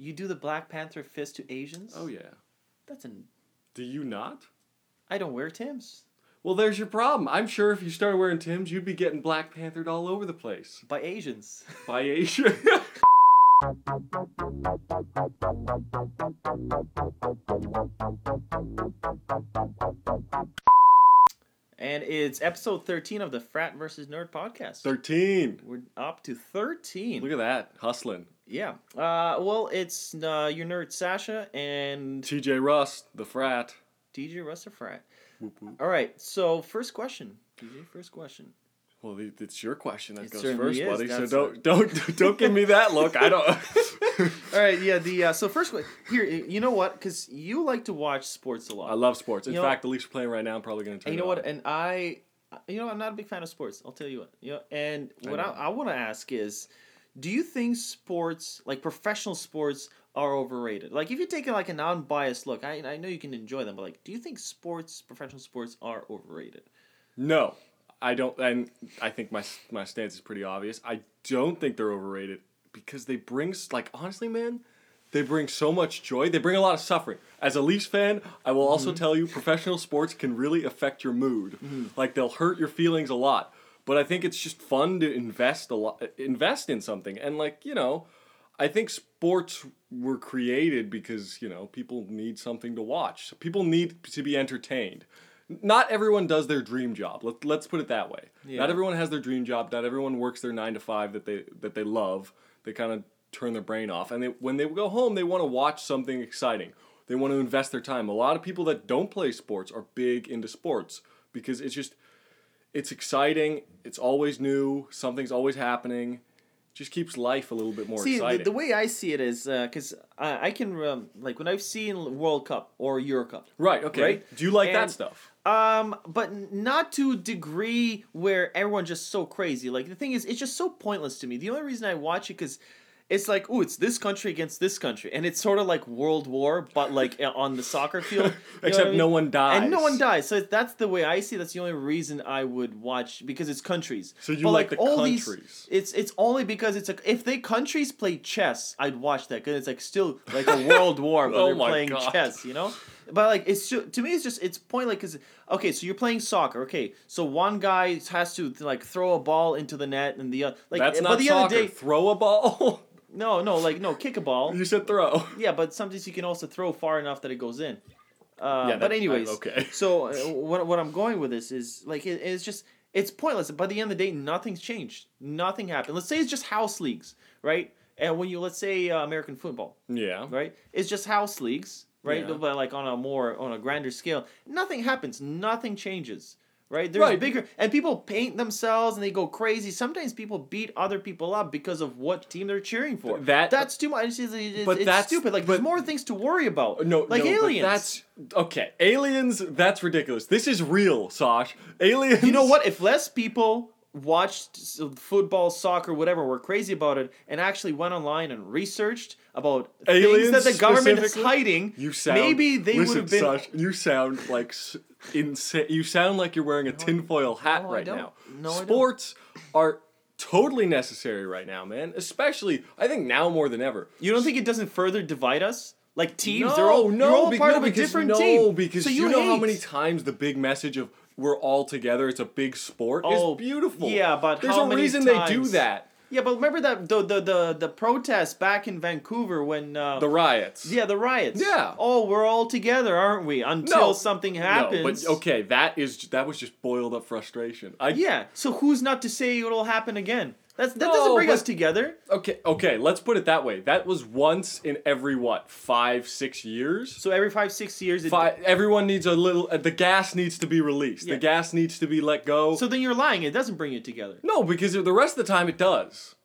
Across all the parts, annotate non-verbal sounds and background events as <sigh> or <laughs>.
You do the Black Panther fist to Asians? Oh yeah. That's an. Do you not? I don't wear Tim's. Well, there's your problem. I'm sure if you started wearing Tim's, you'd be getting Black Panthered all over the place. By Asians. <laughs> By Asia. And it's episode 13 of the Frat versus Nerd podcast. 13. We're up to 13. Look at that. Hustling. Yeah. Uh, well, it's uh, your nerd Sasha and TJ Russ, the frat. DJ the Frat. Whoop, whoop. All right. So, first question. DJ, first question. Well, it's your question that It goes first, is. buddy. So don't don't don't give me that look. I don't. <laughs> All right. Yeah. The uh, so first que- here. You know what? Because you like to watch sports a lot. I love sports. In You know- fact, the Leafs are playing right now. I'm probably going to turn. And you know it what? on. And I, you know, I'm not a big fan of sports. I'll tell you what. You know, and I what I, know. I, want to ask is, do you think sports, like professional sports, are overrated? Like, if you take like a non-biased look, I I know you can enjoy them, but like, do you think sports, professional sports, are overrated? No, I don't, and I think my my stance is pretty obvious. I don't think they're overrated because they bring like honestly, man, they bring so much joy. They bring a lot of suffering. As a Leafs fan, I will also mm-hmm. tell you, professional sports can really affect your mood. Mm-hmm. Like they'll hurt your feelings a lot. But I think it's just fun to invest a lot, invest in something, and like you know. I think sports were created because, you know, people need something to watch. People need to be entertained. Not everyone does their dream job. Let, let's put it that way. Yeah. Not everyone has their dream job. Not everyone works their 9 to 5 that they that they love. They kind of turn their brain off and they when they go home they want to watch something exciting. They want to invest their time. A lot of people that don't play sports are big into sports because it's just it's exciting, it's always new, something's always happening. Just keeps life a little bit more See, the, exciting. the way I see it is because I, I can um, like when I've seen World Cup or Euro Cup, Right. Okay. Right? Do you like that stuff? Um, but not to a degree where everyone's just so crazy. Like the thing is, it's just so pointless to me. The only reason I watch it because it's like, oh, it's this country against this country, and it's sort of like World War, but like on the soccer field. You know <laughs> what Except I mean? no one dies. And no one dies. So that's the way I see. it. That's the only reason I would watch because it's countries. So you But, like the all these- countries. it's it's only because it's a if they countries play chess, I'd watch that because it's like still like a <laughs> world war, but Oh they're playing God. chess, you know. But like it's to me, it's just it's point like because okay, so you're playing soccer, okay, so one guy has to like throw a ball into the net and the other like That's not the soccer. the day, Throw a ball. <laughs> no, no, like no, kick a ball. you said throw. Yeah, but sometimes you can also throw far enough that it goes in. Uh, Yeah, but anyways, okay. So uh, what what I'm going with this is like it, it's just it's pointless. By the end of the day, nothing's changed. Nothing happened. Let's say it's just house leagues, right? And when you let's say uh, American football, Yeah. right? It's just house leagues, right? Yeah. But like on a more on a grander scale, nothing happens. Nothing changes. Right, there's Right. bigger, and people paint themselves and they go crazy. Sometimes people beat other people up because of what team they're cheering for. That- that's too much. It's, it's, But it's that's- stupid. Like but- there's more things to worry about. No, like no, aliens. that's okay. Aliens. That's ridiculous. This is real, Sash. Aliens. You know what? If less people watched football, soccer, whatever, were crazy about it, and actually went online and researched about Aliens things that the government is hiding, You sound. maybe they would have been. Sash, you sound like insane. You sound like you're wearing a tinfoil hat no, I right don't. now. No, I don't. Sports are totally necessary right now, man. Especially, I think now more than ever. You don't think it doesn't further divide us? Like teams, No, they're all, no, all be- part no, of a because, different no, team. because so you, you, know how many times the big message of we're all together, it's a big sport Oh, is beautiful. yeah, but there's how a many reason they do that. Yeah, but remember that the the the, the protest back in Vancouver when uh, The riots. yeah the riots. Yeah. Oh, we're all together, aren't we? Until No, something No, happens. but okay, that is that was just boiled up frustration. I Yeah. So who's not to say it'll happen again? That's that No, doesn't bring but- us together. Okay, okay, let's put it that way. That was once in every what five, six years. So every five six years, it, Five, everyone needs a little. Uh, the gas needs to be released. Yeah. The gas needs to be let go. So then you're lying. It doesn't bring you together. no, because the rest of the time it does.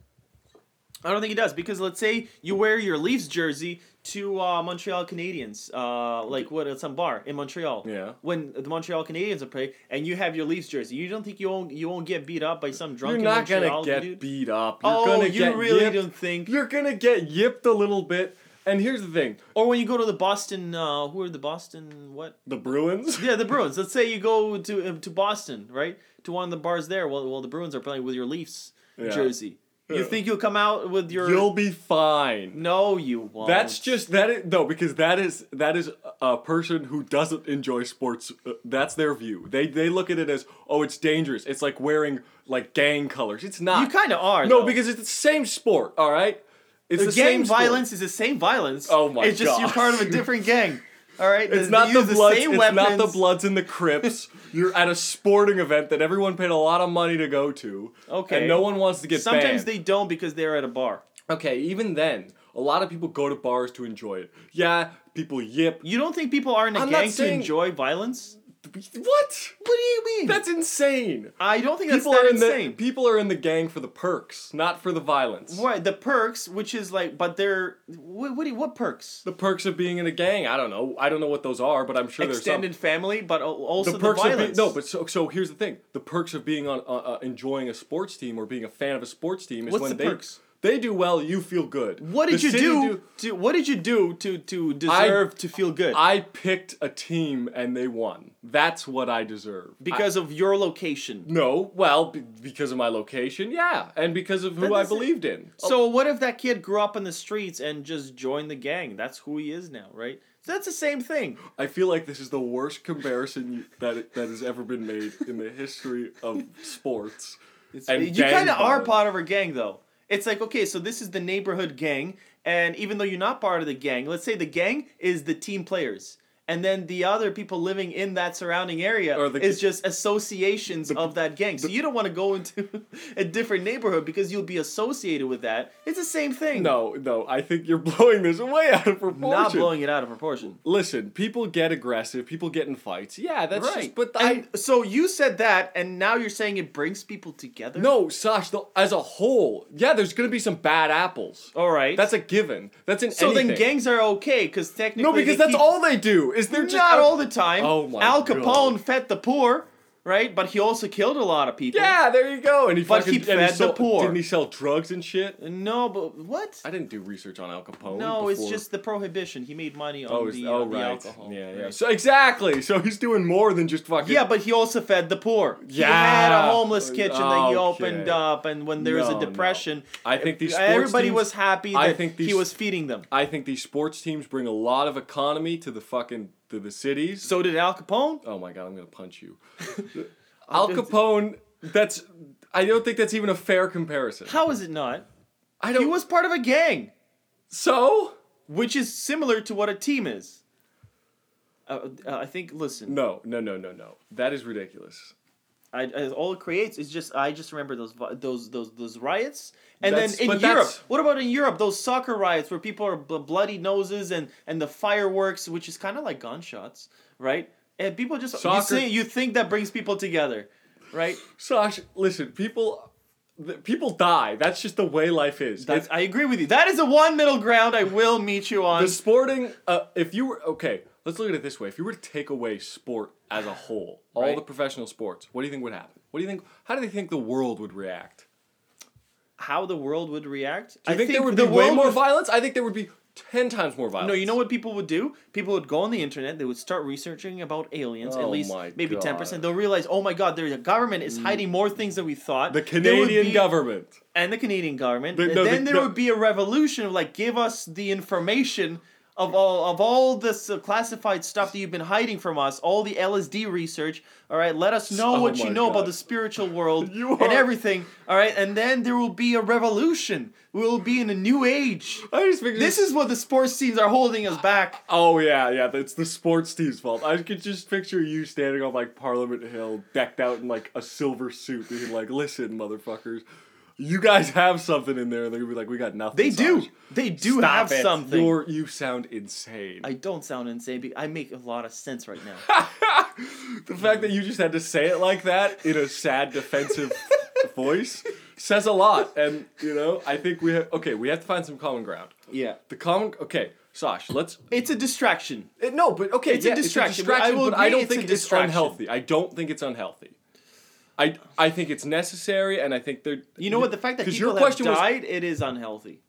I don't think it does because let's say you wear your Leafs jersey to uh, Montreal Canadiens, uh, like what at some bar in Montreal. Yeah. When the Montreal Canadiens are playing, and you have your Leafs jersey, you don't think you won't you won't get beat up by some drunk You're not Montreal gonna get dude? beat up. You're oh, gonna you get really yipped. don't think? You're gonna get yipped a little bit. And here's the thing: Or when you go to the Boston, uh, who are the Boston what? the Bruins. <laughs> Yeah, the Bruins. Let's say you go to uh, to Boston, right? To one of the bars there. Well, well, the Bruins are playing with your Leafs Yeah. jersey. You think you'll come out with your? You'll be fine. No, you won't. That's just that is no because that is that is a person who doesn't enjoy sports. Uh, that's their view. They they look at it as oh it's dangerous. It's like wearing like gang colors. It's not. You kind of are. no though. because it's the same sport. All right. It's the, the, gang same sport. violence is the same violence. Oh my god! It's just you're part of a different gang. <laughs> All right. It's They not the bloods. same It's not the bloods and the Crips. <laughs> You're at a sporting event that everyone paid a lot of money to go to. Okay. And no one wants to get Sometimes banned. they don't because they're at a bar. Okay, even then, a lot of people go to bars to enjoy it. Yeah, people yip. You don't think people are in a I'm gang to enjoy violence? What? What do you mean? That's insane. I don't think that's People that are in insane. the people are in the gang for the perks, not for the violence. What the perks, which is like, but they're what? What, do you- what perks? The perks of being in a gang. I don't know. I don't know what those are, but I'm sure there's some. Extended family, but also the the, perks of being violence. no, but so so here's the thing: the perks of being on uh, uh, enjoying a sports team or being a fan of a sports team is What's when the they perks? They do well, you feel good. what The did you city do, to? What did you do to to deserve to feel good? I picked a team and they won. That's what I deserve. because of your location. No, well, b- because of my location, yeah, and because of who That I believed in. So oh. what if that kid grew up in the streets and just joined the gang? That's who he is now, right? That's the same thing. I feel like this is the worst comparison that that has ever been made in the history of sports. and you kind of are part of a gang, though. It's like okay, so this is the neighborhood gang, and even though you're not part of the gang, let's say the gang is the team players. And then the other people living in that surrounding area Or the- is just associations of that gang. So you don't want to go into <laughs> a different neighborhood because you'll be associated with that. It's the same thing. No, no, I think you're blowing this way out of proportion. not blowing it out of proportion. Listen, people get aggressive. People get in fights. Yeah, that's right. just. But I so you said that, and now you're saying it brings people together. no, Sash. The, as a whole, yeah, there's gonna be some bad apples. All right. That's a given. That's an. so anything. then gangs are okay because technically No, because that's keep- all they do. Is they're just not all the time. Oh my Al God. Capone fed the poor, right? But he also killed a lot of people. Yeah, there you go. And he But fucking he and fed the sold- poor. Didn't he sell drugs and shit? No, but what? I didn't do research on Al Capone. No, it's just the prohibition. He made money on Oh, the, oh uh, the alcohol. Yeah, yeah. right? So exactly. So he's doing more than just fucking. Yeah, but he also fed the poor. Yeah. He had a homeless kitchen that he opened up, and when there was No, a no. depression, I think these everybody teams- was happy I that think he was feeding them. I think these sports teams bring a lot of economy to the fucking to the cities. So did Al Capone. oh my god, I'm gonna punch you. <laughs> Al Capone. That's. I don't think that's even a fair comparison. How is it not? I don't. He was part of a gang. so. which is similar to what a team is. Uh, uh, I think. Listen, No, no, no, no, no. That is ridiculous. I, I, all it creates is just. I just remember those those those those riots, and That's- then in Europe. What about in Europe? Those soccer riots where people are bl- bloody noses and and the fireworks, which is kind of like gunshots, right? And people just you, Soccer- say, you think that brings people together, right? Sash, listen, people. People die. That's just the way life is. I agree with you. That is a one middle ground. I will meet you on. the sporting. Uh, if you were okay, let's look at it this way. If you were to take away sport as a whole, all Right. the professional sports, what do you think would happen? What do you think? How do they think the world would react? How the world would react? Do you I think, there would the be way more would- violence? I think there would be ten times more violence. No, you know what people would do? People would go on the internet. They would start researching about aliens. at Oh least my maybe ten percent. They'll realize, oh my God, there's a government is mm. hiding more things than we thought. The Canadian be- government. and the Canadian government. The- and no, the- then there the- would be a revolution of like, give us the information of all of all this uh, classified stuff that you've been hiding from us. All the LSD research. All right, let us know Oh what you know about the spiritual world <laughs> and everything. All right, and then there will be a revolution. We will be in a new age. I just figured This is what the sports teams are holding us back. Oh yeah, yeah. It's the sports team's fault. I could just picture you standing on like Parliament Hill, decked out in like a silver suit, being like, "Listen, motherfuckers, you guys have something in there." And they're gonna be like, "We got nothing." They do. Saj." They do Stop have it. something. You're, you sound insane. I don't sound insane. I make a lot of sense right now. <laughs> the fact that you just had to say it like that in a sad, defensive <laughs> voice says a lot. And you know, I think we have. Okay, we have to find some common ground. yeah. The common. Okay, Sash, let's It's a distraction. It, no, but okay, It's a distraction, It's but a I distraction, will but I don't it's think it's unhealthy. I don't think it's unhealthy. I I think it's necessary, and I think they're. You know what? The fact that people your have question was- died, it is unhealthy.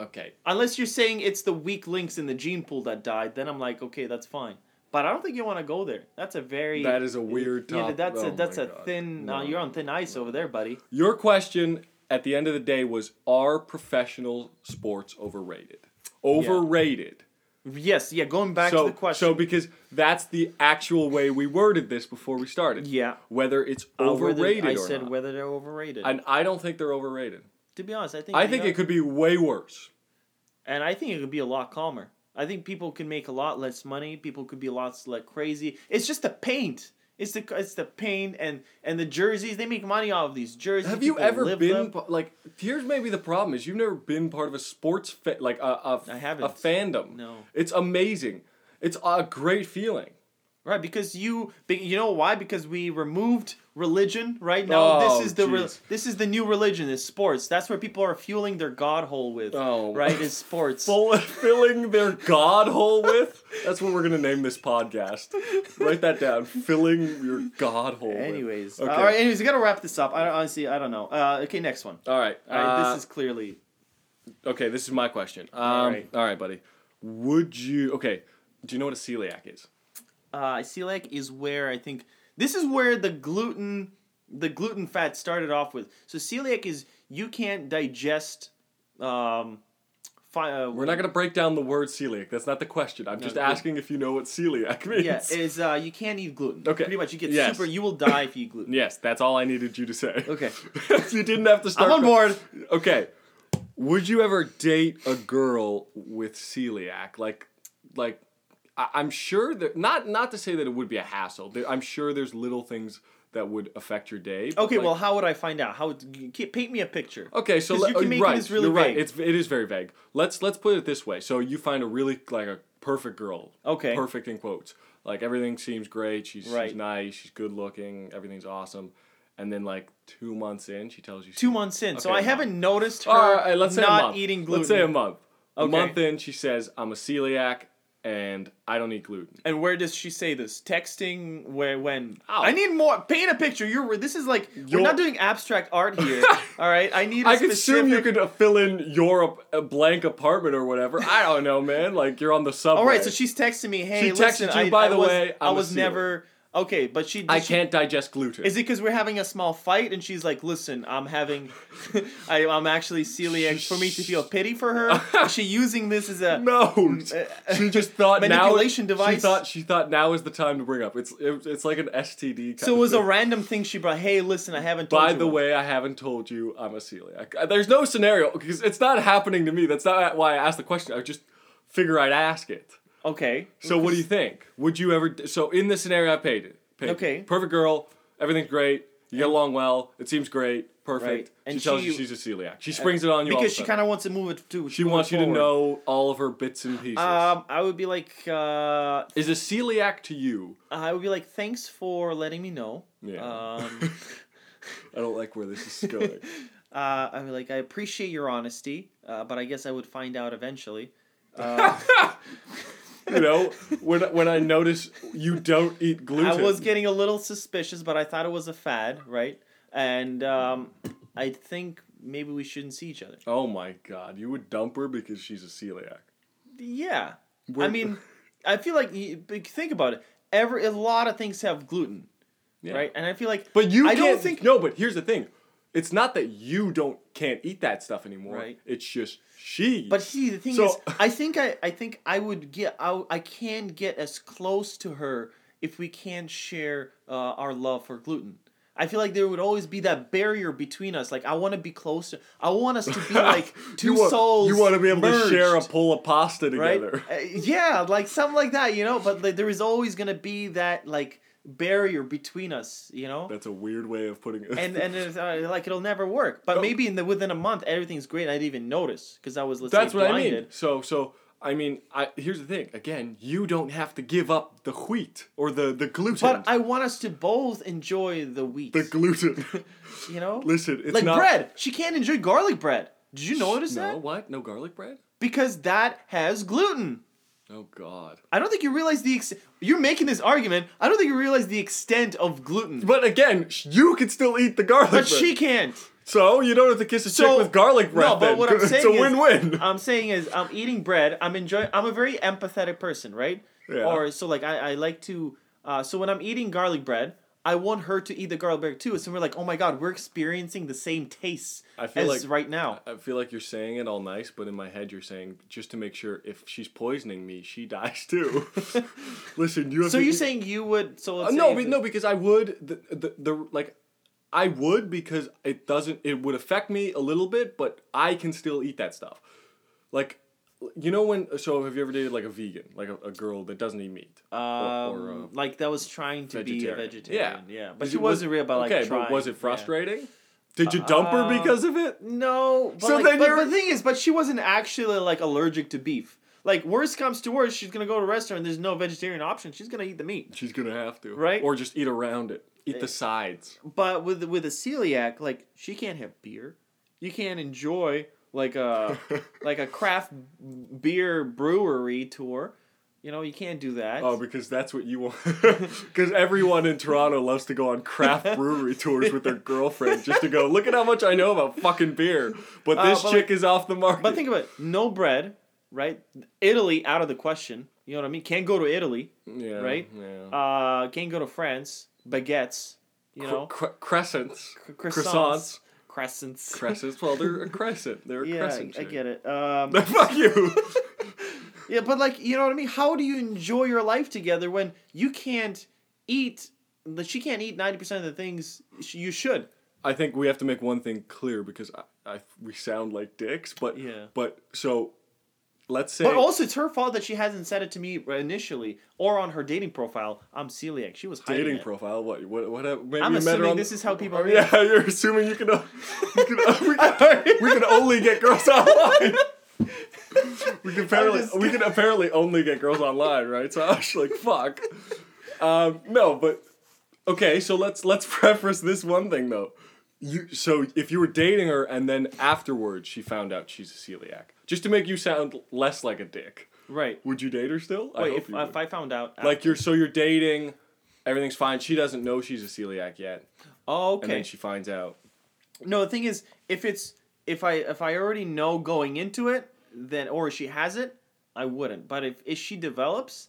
okay. Unless you're saying it's the weak links in the gene pool that died, then I'm like, okay, that's fine. But I don't think you want to go there. That's a very That is a weird Yeah, that's oh a that's a God. thin. No. Uh, you're on thin ice over there, buddy. Your question at the end of the day was are professional sports overrated? Overrated. Yes, yeah. Going back so, to the question. so because that's the actual way we worded this before we started. yeah. Whether it's Uh, whether- overrated I or said not. whether they're overrated. and I don't think they're overrated. to be honest, I think I think are. it could be way worse. and I think it could be a lot calmer. I think people can make a lot less money. People could be a lot less crazy. It's just the paint. It's the it's the paint and and the jerseys. They make money off of these jerseys. Have you People ever live been them. like? Here's maybe the problem is you've never been part of a sports fa- like a a, I haven't. a fandom. No. It's amazing. It's a great feeling. Right, because you, you know why? Because we removed religion. Right now, Oh, this is the re- this is the new religion. Is sports. That's where people are fueling their god hole with. Oh. right, is sports. Filling their god hole with. That's what we're gonna name this podcast. Write that down. Filling your god hole. Anyways, Okay. all right. Anyways, we gotta wrap this up. I honestly, I don't know. Uh, okay, next one. All right. All right, uh, this is clearly okay. This is my question. Um, All right. All right, buddy. Would you? Okay. Do you know what a celiac is? uh, celiac is where I think this is where the gluten the gluten fat started off with. So celiac is you can't digest. Um, fi- uh, We're not gonna break down the word celiac. That's not the question. I'm just asking if you know what celiac <laughs> means. Yeah, is uh, you can't eat gluten. Okay. Pretty much, you get Yes. super. You will die if you eat gluten. Yes, that's all I needed you to say. Okay. <laughs> you didn't have to start. I'm on board. Okay. Would you ever date a girl with celiac? Like, like, I- I'm sure that not not to say that it would be a hassle. There, I'm sure there's little things that would affect your day. Okay, like- well, how would I find out? How would- paint me a picture? Okay, so you uh, can oh, make right, as really you're right. vague. It's it is very vague. Let's let's put it this way. So you find a really like a perfect girl. Okay. Perfect in quotes. Like everything seems great. She's Right. she's nice. She's good looking. Everything's awesome. And then like two months in, she tells you Two months in, so I haven't noticed her All right, let's say a not month. eating gluten. Let's say a month. A month in, she says, "I'm a celiac and I don't eat gluten." And where does she say this? Texting? Where? When? Ow. I need more. Paint a picture. You're. This is like we're You're- not doing abstract art here. <laughs> all right. I need. I I could assume you could fill in your a blank apartment or whatever. I don't know, man. Like you're on the subway. All right. So she's texting me. Hey, She listen. texted you, I, "By I the was, way, I I'm a was celiac." never. Okay, but she. I she- can't digest gluten. Is it because we're having a small fight and she's like, "Listen, I'm having, <laughs> I, I'm actually celiac." For me to feel pity for her, is she using this as a <laughs> No, she just thought now. Manipulation device? She thought she thought now is the time to bring up. It's it, it's like an STD. Kind So it was a random thing she brought. Hey, listen, I haven't. Told you. By the one." way, I haven't told you I'm a celiac. Uh, There's no scenario because it's not happening to me. That's not why I asked the question. I just figure I'd ask it. Okay. So what do you think? Would you ever? So in the scenario I painted, painted Okay. perfect girl, everything's great, you get along well, it seems great, perfect. Right. And she tells she- you she's a celiac. She springs it on you all Because the she kind of wants to move it too. She wants you to know all of her bits and pieces. Um, I would be like, uh, Is a celiac to you? I would be like, thanks for letting me know. Yeah. Um, <laughs> I don't like where this is <laughs> going. uh, I would like, I appreciate your honesty, uh, but I guess I would find out eventually. <laughs> You know, when when I notice you don't eat gluten. I was getting a little suspicious, but I thought it was a fad, right? And um, I think maybe we shouldn't see each other. Oh my god, you would dump her because she's a celiac. Yeah, I We're- mean, I feel like think about it. Every a lot of things have gluten, Yeah. right? And I feel like, But you I don't think No, but here's the thing. It's not that you don't can't eat that stuff anymore. Right. It's just she. But see, the thing So- is, I think I, I think I would get, I, I can get as close to her if we can share uh, our love for gluten. I feel like there would always be that barrier between us. Like I want to be closer. I want us to be <laughs> like two you want, souls. You want to be able to share a merged, pull of pasta right? together. Uh, yeah, like something like that, you know. But like, there is always gonna be that like barrier between us, you know. That's a weird way of putting it. and and it's, uh, like it'll never work. But Oh. maybe in the within a month everything's great. I didn't even notice because I was let's That's say what blinded. I mean. So so I mean, I here's the thing. Again, you don't have to give up the wheat or the the gluten. But I want us to both enjoy the wheat. the gluten. <laughs> you know, Listen, it's like not bread. She can't enjoy garlic bread. Did you notice No, that? No, what? No garlic bread? Because that has gluten. Oh God. I don't think you realize the ex- you're making this argument. I don't think you realize the extent of gluten. But, But again, you can still eat the garlic bread. But she can't. So you don't have to kiss a So- chick with garlic bread. No, but then. what I'm saying <laughs> it's a is- win-win. <laughs> I'm saying is I'm eating bread. I'm enjoying. I'm a very empathetic person, right? Yeah. Or so like I, I like to. Uh, so when I'm eating garlic bread, I want her to eat the garlic bread too. So we're like, oh my god, we're experiencing the same tastes I feel as like- right now. I feel like you're saying it all nice, but in my head you're saying just to make sure if she's poisoning me, she dies too. <laughs> Listen, you have So you're eat- saying you would? So Uh, no, but no, because I would the, the the like, I would because it doesn't. It would affect me a little bit, but I can still eat that stuff. Like, you know when? So have you ever dated like a vegan, like a, a girl that doesn't eat meat? Um, or, uh, like that was trying to be a vegetarian. vegetarian. Yeah, but she wasn't real about like okay, trying. but was it yeah. frustrating? Did you dump her Uh, because of it? No, but So like, then but, you're- the thing is, but she wasn't actually like allergic to beef. Like worst comes to worst, she's gonna go to a restaurant. There's no vegetarian option. She's gonna eat the meat. She's gonna have to, Right? Or just eat around it, eat Eh. the sides. But with with a celiac, like she can't have beer. You can't enjoy like a <laughs> like a craft beer brewery tour. You know, you can't do that. Oh, because that's what you want. <laughs> Because everyone in Toronto loves to go on craft <laughs> brewery tours with their girlfriend just to go, look at how much I know about fucking beer. But Uh, this but chick like- is off the market. but think about it. No bread, right? Italy out of the question. You know what I mean? Can't go to Italy. yeah, right? Yeah. Uh, can't go to France. Baguettes. You know, cre- crescents. C- Croissants. Crescents. Crescents. Well, they're a crescent. They're a <laughs> yeah, crescent. I shape. get it. <laughs> Um, Fuck you. <laughs> yeah, but like, you know what I mean? How do you enjoy your life together when you can't eat? She can't eat ninety percent of the things sh- you should. I think we have to make one thing clear because I, I we sound like dicks, but Yeah. but so let's say But also, it's her fault that she hasn't said it to me initially or on her dating profile. I'm celiac. She was hiding dating it. profile. What what what? Maybe I'm you met her assuming on- this is how <laughs> people Oh, meet. yeah, you're assuming you can. <laughs> You can, <laughs> we, can we can only get girls online. We can apparently we can apparently only get girls online, right? So I was like, fuck. Um, no, but okay. So let's let's preface this one thing though. You so if you were dating her and then afterwards she found out she's a celiac, just to make you sound less like a dick, Right. would you date her still? I Wait, hope if, you uh, if. I found out. like you're so you're dating, everything's fine. She doesn't know she's a celiac yet, Oh, okay. and then she finds out. No, the thing is, if it's if I if I already know going into it, then or she has it, I wouldn't. But if if she develops,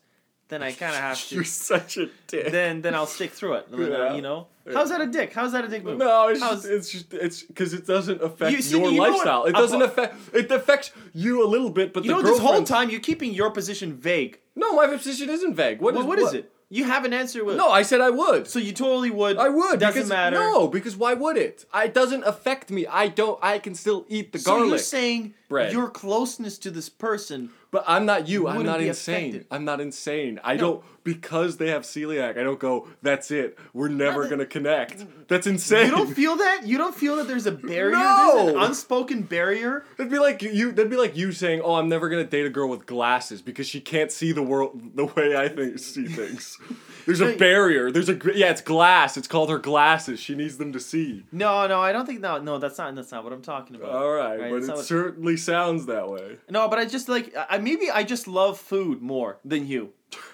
then I kind of have to. <laughs> You're such a dick. then then I'll stick through it. Yeah. You know, how's that a dick? How's that a dick move? no, it's How's- just, it's just it's because it doesn't affect You see, your you lifestyle. It doesn't thought- affect. It affects you a little bit, but you the know, this whole time you're keeping your position vague. No, my position isn't vague. What Well, is what is it? You have an answer with. No, I said I would. So you totally would. I would. Doesn't because, matter. No, because why would it? I, it doesn't affect me. I don't. I can still eat the So garlic. you're saying bread. your closeness to this person. But I'm not you. I'm wouldn't insane. affected. I'm not insane. I No. don't because they have celiac. I don't go. That's it. We're never that- gonna connect. That's insane. You don't feel that? You don't feel that there's a barrier? No! There's an unspoken barrier? That'd be like you. That'd be like you saying, "Oh, I'm never gonna date a girl with glasses because she can't see the world the way I think see things." There's a barrier. There's a yeah. It's glass. It's called her glasses. She needs them to see. No, no, I don't think no, no, that's not that's not what I'm talking about. All right, Right, but it not what- certainly sounds that way. No, but I just like I maybe I just love food more than you.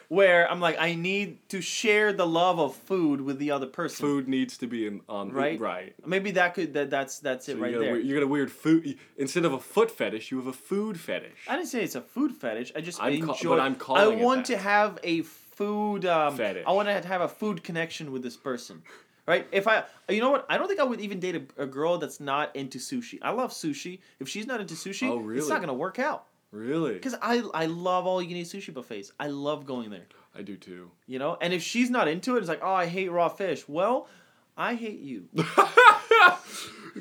Where I'm like I need to share the love of food with the other person. Food needs to be in on Right? Right. Maybe that could that that's that's it So right you a there. weird- you got a weird food. Instead of a foot fetish, you have a food fetish. I didn't say it's a food fetish. I just I'm ca- but I'm I calling it want to have a food um, Fetish. I want to have a food connection with this person. Right? If I, you know what? I don't think I would even date a, a girl that's not into sushi. I love sushi. If she's not into sushi, Oh, it's not gonna work out. Really? Because I, I love all you can eat sushi buffets. I love going there. I do too. You know, and if she's not into it, it's like, oh, I hate raw fish. Well, I hate you. <laughs>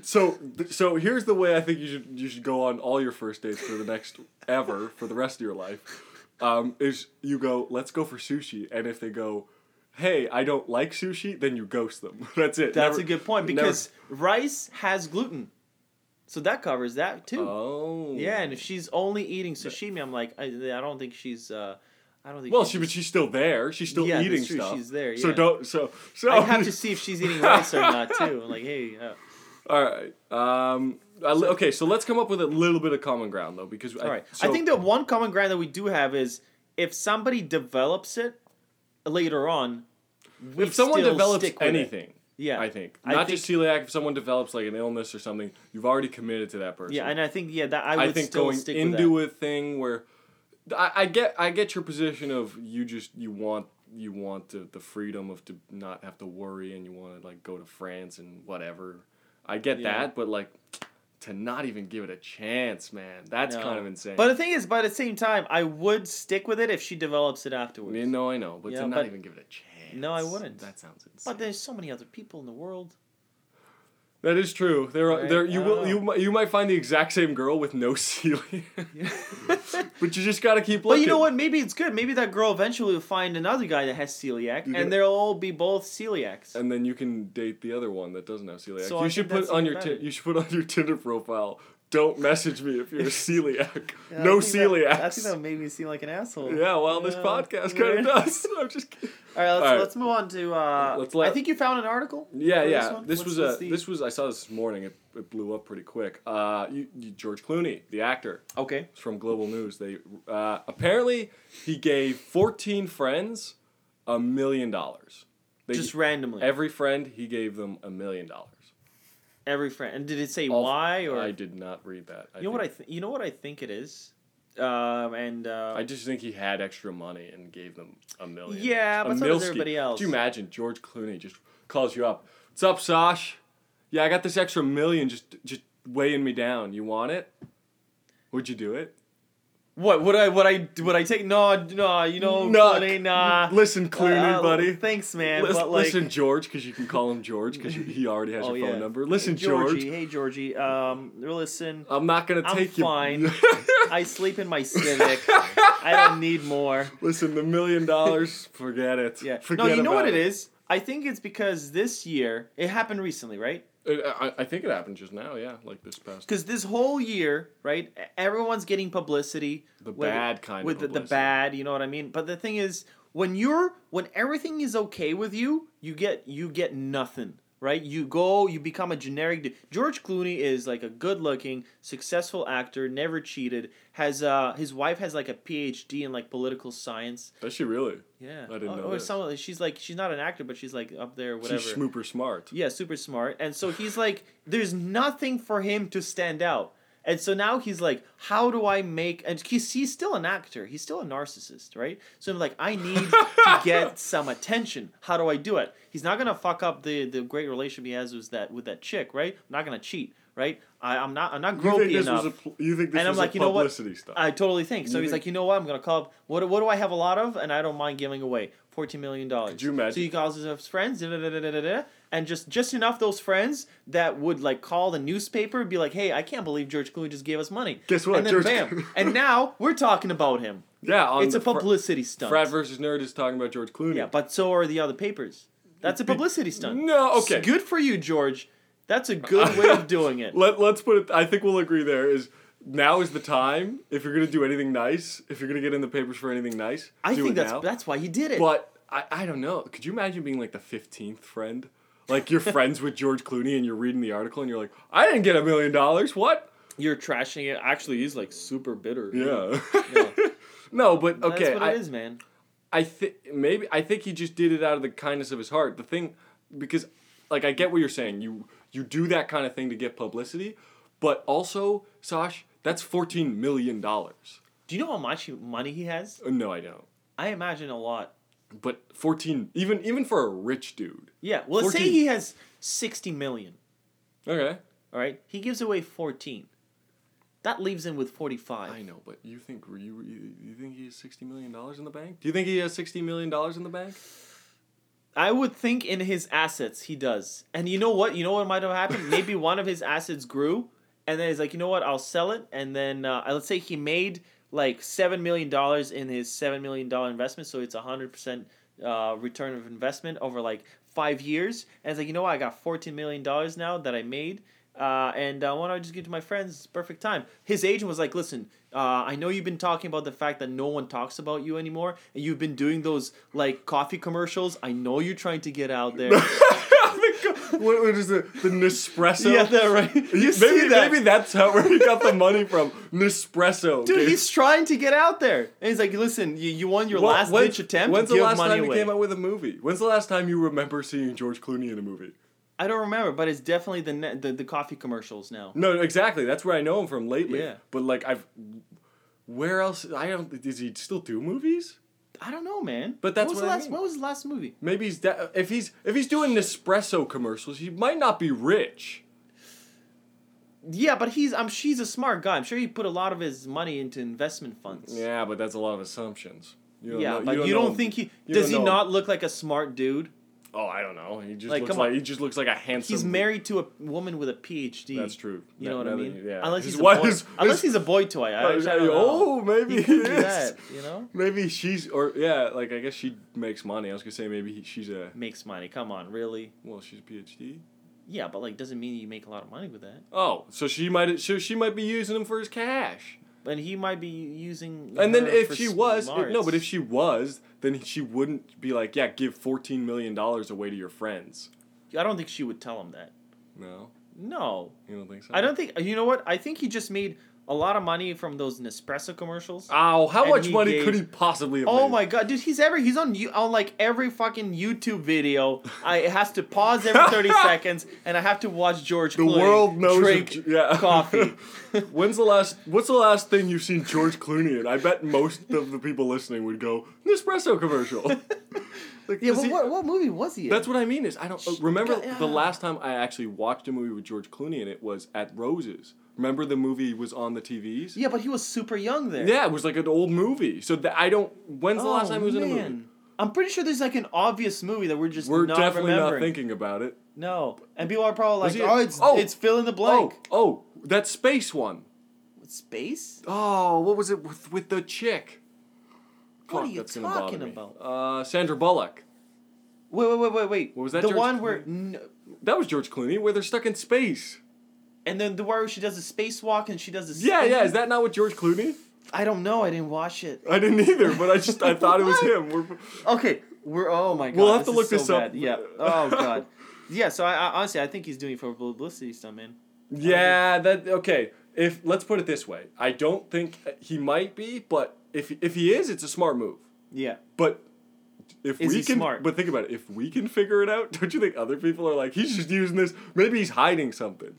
So, so here's the way I think you should you should go on all your first dates for the next ever for the rest of your life. Um, is you go, let's go for sushi, and if they go, hey, I don't like sushi, then you ghost them. <laughs> That's it. That's Never- a good point never- because rice has gluten, so that covers that too. Oh. Yeah, and if she's only eating sashimi, I'm like, I, I don't think she's. Uh, I don't think. Well, she's she but she's still there. She's still Yeah, eating stuff. she's there, So don't. So so. I have to <laughs> see if she's eating rice or not too. I'm like, hey, uh, All right. Um. I okay. So let's come up with a little bit of common ground though, because all right. So, I think the one common ground that we do have is if somebody develops it later on. if someone develops stick with it. anything, yeah, I think I not think- just celiac. If someone develops like an illness or something, you've already committed to that person. Yeah, and I think yeah that I I, would think still going stick into a thing where I, I get I get your position of you just you want you want the, the freedom of to not have to worry and you want to like go to France and whatever. I get Yeah. that, but like to not even give it a chance, man, that's No. kind of insane. But the thing is, but at the same time, I would stick with it if she develops it I afterwards. mean, no, I know, but Yeah, to not but- even give it a chance. No, I wouldn't. That sounds insane. But there's so many other people in the world. That is true. There, are Right? there you I will you oh. know. mi- you might find the exact same girl with no <laughs> ceiling, <laughs> but you just gotta keep looking. But you know what? Maybe it's good. Maybe that girl eventually will find another guy that has celiac, You and they'll all be both celiacs. And then you can date the other one that doesn't have celiac. So you I should think put that's on your ti- better. you should put on your Tinder profile. Don't message me if you're a <laughs> celiac. Yeah, no celiac. I think that made me seem like an asshole. yeah, well, this podcast kind of does. <laughs> I'm just kidding. <laughs> All right, let's, All right. let's move on to. Uh, Let's let- I think you found an article. Yeah, yeah. This, one? This, What's- was a the- this was I saw this this morning. It, it blew up pretty quick. Uh, you, you, George Clooney, the actor, Okay. it's from Global News. They uh, apparently he gave 14 friends a million dollars. They- Just randomly. every friend he gave them a million dollars. Every friend. And did it say All- why or? I did not read that. I you know what I? think- Th- you know what I think it is. Um, and uh, I just think he had extra money and gave them a million. Yeah, A but so does everybody else. Could you imagine George Clooney just calls you up? What's up, Sash? Yeah, I got this extra million just just weighing me down. You want it? Would you do it? What would I? Would I? Would I take? No, no. You know, No, Clooney, nah. Listen, Clooney, Uh, buddy. Thanks, man. Listen, but like, listen, George, because you can call him George because he already has Oh, your phone yeah. number. Listen, Georgie. George. Hey, Georgie. Um, listen. I'm not gonna I'm take fine. you. <laughs> I sleep in my Civic. I don't need more. Listen, the million dollars, forget it. Yeah. Forget no, you know what it is? I think it's because this year it happened recently, right? It- I, I think it happened just now, yeah, like this past. Because this whole year, right, everyone's getting publicity. The with- bad kind with the, the bad, you know what I mean. But the thing is, when you're when everything is okay with you, you get you get nothing, right? You go, you become a generic. dude. George Clooney is like a good-looking, successful actor, never cheated. Has uh his wife has like a PhD in like political science. Does she really? Yeah, I didn't or, know or she's like she's not an actor, but she's like up there, whatever. She's schmooper smart. Yeah, super smart. And so he's like, there's nothing for him to stand out. And so now he's like, how do I make? And he's, he's still an actor. He's still a narcissist, right? So I'm like, I need to get <laughs> some attention. How do I do it? He's not gonna fuck up the the great relationship he has with that with that chick, right? I'm not gonna cheat, right? I, I'm not I'm not You gropey think this enough. was a pl- you think this and I'm like, you know what? publicity stuff? I totally think. So You he's think- like, you know what? I'm gonna call up. What what do I have a lot of? And I don't mind giving away fourteen million dollars. Could you imagine? So he calls his friends, da, da, da, and just just enough those friends that would like call the newspaper and be like, hey, I can't believe George Clooney just gave us money. Guess what? And then George bam, Clooney- and now we're talking about him. yeah, It's a the Fr- publicity stunt. Frat versus Nerd is talking about George Clooney. yeah, but so are the other papers. That's a publicity stunt. No, okay. It's good for you, George. That's a good way of doing it. <laughs> Let Let's put it. I think we'll agree. There is now is the time if you're gonna do anything nice. If you're gonna get in the papers for anything nice, I do think it that's now. that's why he did it. But I, I don't know. Could you imagine being like the fifteenth friend? Like you're friends with George Clooney and you're reading the article and you're like, I didn't get a million dollars. What? You're trashing it. Actually, he's like super bitter. Yeah. Yeah. <laughs> no, but okay. That's what I, it is, man. I think maybe I think he just did it out of the kindness of his heart. The thing, because like I get what you're saying. You you do that kind of thing to get publicity, but also, Sash, that's fourteen million dollars. Do you know how much money he has? Uh, No, I don't. I imagine a lot. But fourteen, even even for a rich dude. Yeah. Well, let's say he has sixty million. Okay. All right. He gives away fourteen. That leaves him with forty-five. I know, but you think you you, you think he has sixty million dollars in the bank? Do you think he has sixty million dollars in the bank? I would think in his assets he does. And you know what? You know what might have happened? <laughs> Maybe one of his assets grew, and then he's like, you know what? I'll sell it, and then uh, let's say he made like seven million dollars in his seven million dollar investment, so it's a hundred percent uh, return of investment over like five years. And it's like, you know what? I got fourteen million dollars now that I made. Uh, and uh, why don't I just give it to my friends? It's perfect time. His agent was like, "Listen, uh, I know you've been talking about the fact that no one talks about you anymore, and you've been doing those like coffee commercials. I know you're trying to get out there. <laughs> <laughs> what, what is it? The Nespresso. yeah, that right. <laughs> You maybe see that, maybe that's how where he got the money from. Nespresso. dude? He's trying to get out there, and he's like, "Listen, you, you won your Well, last ditch attempt. When's the last money time away. he came out with a movie? When's the last time you remember seeing George Clooney in a movie? I don't remember, but it's definitely the ne- the, the coffee commercials now. No, exactly. That's where I know him from lately. Yeah. But like I've, where else? I don't. Does he still do movies? I don't know, man. But that's what was what the I last. mean. What was his last movie? Maybe he's de- if he's if he's doing Nespresso commercials, he might not be rich. Yeah, but he's. I'm. She's a smart guy. I'm sure he put a lot of his money into investment funds. Yeah, but that's a lot of assumptions. You don't yeah, know- but you don't, know- think he you does? don't He know. not look like a smart dude? Oh, I don't know. He just Like, looks come like on. he just looks like a handsome. He's married to a woman with a PhD. That's true. You know Now- what I that mean? yeah. Unless His he's a wife boy. is- unless he's a boy toy. I, I don't know. oh, maybe he <laughs> he, could do is. that. You know, Maybe she's or yeah, like I guess she makes money. I was gonna say maybe he, she's a makes money. Come on, really? well, she's a PhD. Yeah, but like doesn't mean you make a lot of money with that. Oh, so she might so she might be using him for his cash. But he might be using. And then if she was no, but if she was, then she wouldn't be like, yeah, give fourteen million dollars away to your friends. I don't think she would tell him that. No, No, you don't think so. I don't think. You know what? I think he just made a lot of money from those Nespresso commercials. Ow! How And much money gave- could he possibly have? Oh made? my god, dude, he's ever he's on on like every fucking YouTube video. I <laughs> it has to pause every thirty <laughs> seconds, and I have to watch George. The Clooney world knows. drink of- yeah. coffee. <laughs> When's the last? What's the last thing you've seen George Clooney in? I bet most of the people listening would go Nespresso commercial. like, yeah, but he- what, what movie was he? in? That's what I mean. Is I don't uh, remember Yeah. the last time I actually watched a movie with George Clooney and it was at Roses. Remember the movie was on the TVs? yeah, but he was super young there. Yeah, it was like an old movie. So I don't. When's the last Oh, time he was in a movie? man. I'm pretty sure there's like an obvious movie that we're just We're not definitely remembering. not thinking about it. No, and people are probably like, he- "Oh, it's oh, it's fill in the blank." Oh, oh, that space one. What, space? Oh, what was it with, with the chick? What are Fuck, you that's gonna talking about? Uh, Sandra Bullock. Wait, wait, wait, wait, wait. What was that, The George one where, Clooney? n- That was George Clooney, where they're stuck in space. And then the where she does a spacewalk and she does the. Yeah, yeah. Is that not with George Clooney? I don't know. I didn't watch it. I didn't either, but I just I thought it was <laughs> him. We're, Okay, we're. Oh my god. We'll have to look so this up. bad. Yeah. Oh god. Yeah. So I, I honestly I think he's doing it for publicity stuff, man. yeah, that okay. If let's put it this way, I don't think he might be, but if if he is, it's a smart move. Yeah. But if Is we can, smart? but think about it. If we can figure it out, <laughs> don't you think other people are like, he's just using this? Maybe he's hiding something.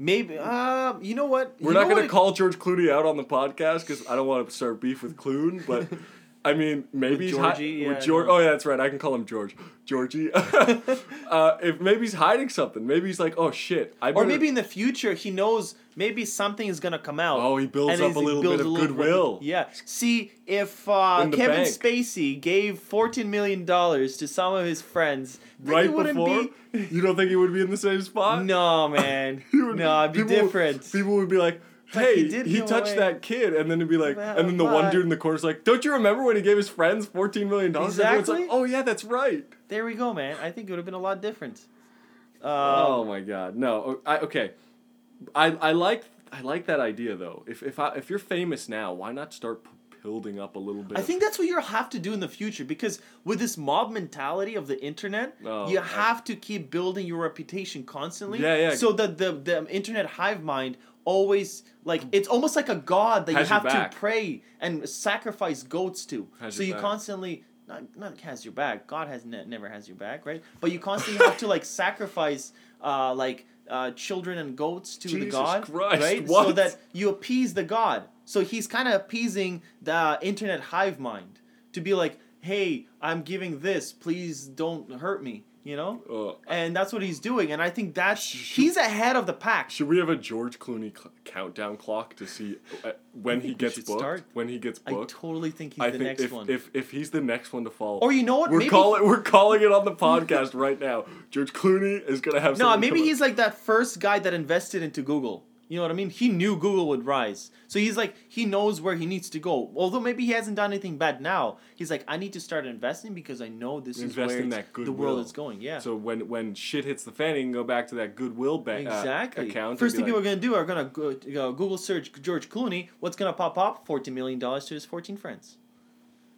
Maybe. Uh, you know what? We're You not going to call George Clooney out on the podcast because I don't want to start beef with Clune, but. <laughs> I mean, maybe With he's hi- yeah, George. Oh yeah, that's right. I can call him George. Georgie. <laughs> uh, if maybe he's hiding something, maybe he's like, oh shit. I Or better- maybe in the future he knows maybe something is gonna come out. Oh, he builds up a little bit of goodwill. Yeah. See, if uh, Kevin bank. Spacey gave fourteen million dollars to some of his friends, right before. be. You don't think he would be in the same spot? No, man. <laughs> No, it'd be people different. People would be like, But "Hey, he he, did give touched away- that kid," and then it'd be like, and then the one dude in the corner's like, "Don't you remember when he gave his friends fourteen million dollars?" Exactly. like, "Oh yeah, that's right." There we go, man. I think it would have been a lot different. Um, oh my god, no. I, okay, I I like I like that idea though. If if I, if you're famous now, why not start building up a little bit? I think that's what you'll have to do in the future because with this mob mentality of the internet, Oh, you I- have to keep building your reputation constantly. Yeah, yeah. So that the the internet hive mind always like it's almost like a god that Has you have to pray and sacrifice goats to. Has so you back. constantly not not has your back. God has ne- never has your back, right? But you constantly have to like <laughs> sacrifice uh like uh, children and goats to the god, Christ, right? So that you appease the god. So he's kind of appeasing the internet hive mind to be like, "Hey, I'm giving this. Please don't hurt me." You know, Uh, and that's what he's doing. And I think that's Sh- he's ahead of the pack. should we have a George Clooney cl- countdown clock to see uh, when he gets booked? start. When he gets booked, I totally think he's I the think next if, one. if if he's the next one to follow, or you know what? we're calling we're calling it on the podcast right now. George Clooney is gonna have no, maybe he's like that first guy that invested into Google. You know what I mean? He knew Google would rise. So he's like, he knows where he needs to go. Although maybe he hasn't done anything bad now. He's like, I need to start investing because I know this is Invest where in it's- that the world is going. Yeah. So when when shit hits the fan, you can go back to that Goodwill bank Exactly. uh, account. First thing be people are gonna do are gonna go, go Google search George Clooney. What's gonna pop up? Fourteen million dollars to his fourteen friends.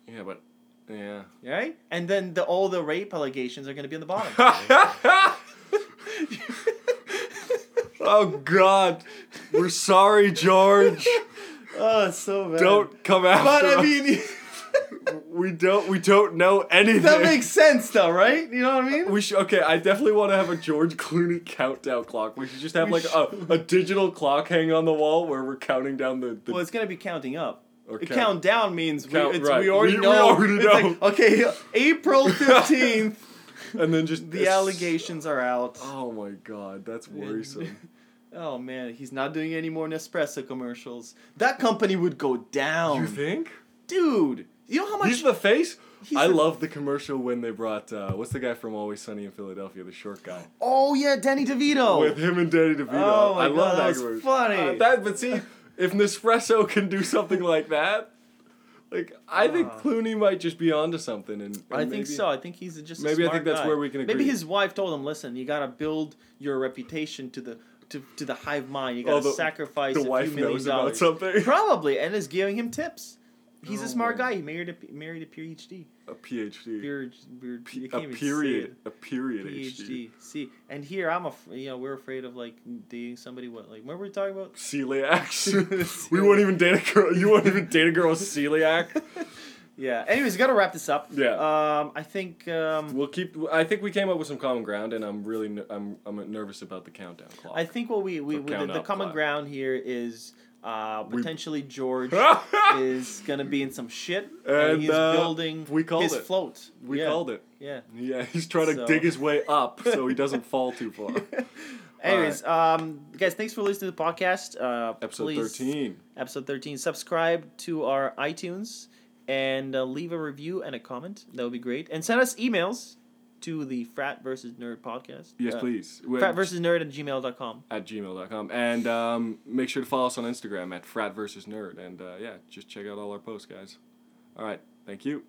yeah, but yeah. Right? And then the all the rape allegations are gonna be on the bottom. <laughs> <laughs> oh God, we're sorry, George. oh, so bad. Don't come after But I us. mean, <laughs> we don't we don't know anything. that makes sense, though, right? You know what I mean? We should okay. I definitely want to have a George Clooney countdown clock. We should just have We like a, a digital clock hanging on the wall where we're counting down the. the Well, it's gonna be counting up. The count- countdown means we, Count- it's, right. we already We- we know. already It's know. like, okay, April <laughs> 15th, and then just <laughs> the allegations are out. Oh my god, that's worrisome. <laughs> Oh man, he's not doing any more Nespresso commercials. That company would go down. you think? Dude, you know how much He's the face. He's I love the commercial when they brought uh, what's the guy from Always Sunny in Philadelphia, the short guy, Oh yeah, Danny DeVito. with him and Danny DeVito. Oh my I love God, that was commercial. funny. Uh, that, but see, if Nespresso can do something like that, like I think Ah. Clooney might just be onto something. And, and I think maybe- so. I think he's just a maybe I think that's guy. where we can Maybe his wife told him, "Listen, you gotta build your reputation to the to, to the hive mind. You gotta Oh, the- sacrifice The a few million knows about dollars." something. <laughs> Probably, and is giving him tips. He's Oh a smart my- guy. He married a married a PhD. A PhD. Pure, pure, P- you a can't even say period. A period HD. PhD. See, and here I'm a, you know, we're afraid of like dating somebody. What, like, what were we talking about? Celiacs. <laughs> we won't even date a girl. You won't even date a girl with celiac. <laughs> Yeah. Anyways, gotta wrap this up. Yeah. Um, I think um, We'll keep. I think we came up with some common ground, and I'm really. I'm. I'm nervous about the countdown clock. I think what we we with the, the common clap. ground here is uh, potentially George <laughs> is gonna be in some shit, and, And, he's uh, building we called his it. float. we yeah. called it. Yeah. Yeah, <laughs> he's trying to So- dig his way up so he <laughs> doesn't fall too far. Anyways, um, guys, thanks for listening to the podcast. Uh, Episode please- thirteen. Episode thirteen. Subscribe to our iTunes and uh, leave a review and a comment. That would be great. And send us emails to the Frat versus Nerd podcast. Yes, Uh, please. Frat versus Nerd at gmail.com. at gmail.com. And um, make sure to follow us on Instagram at frat versus nerd. And uh, yeah, just check out all our posts, guys. All right. Thank you.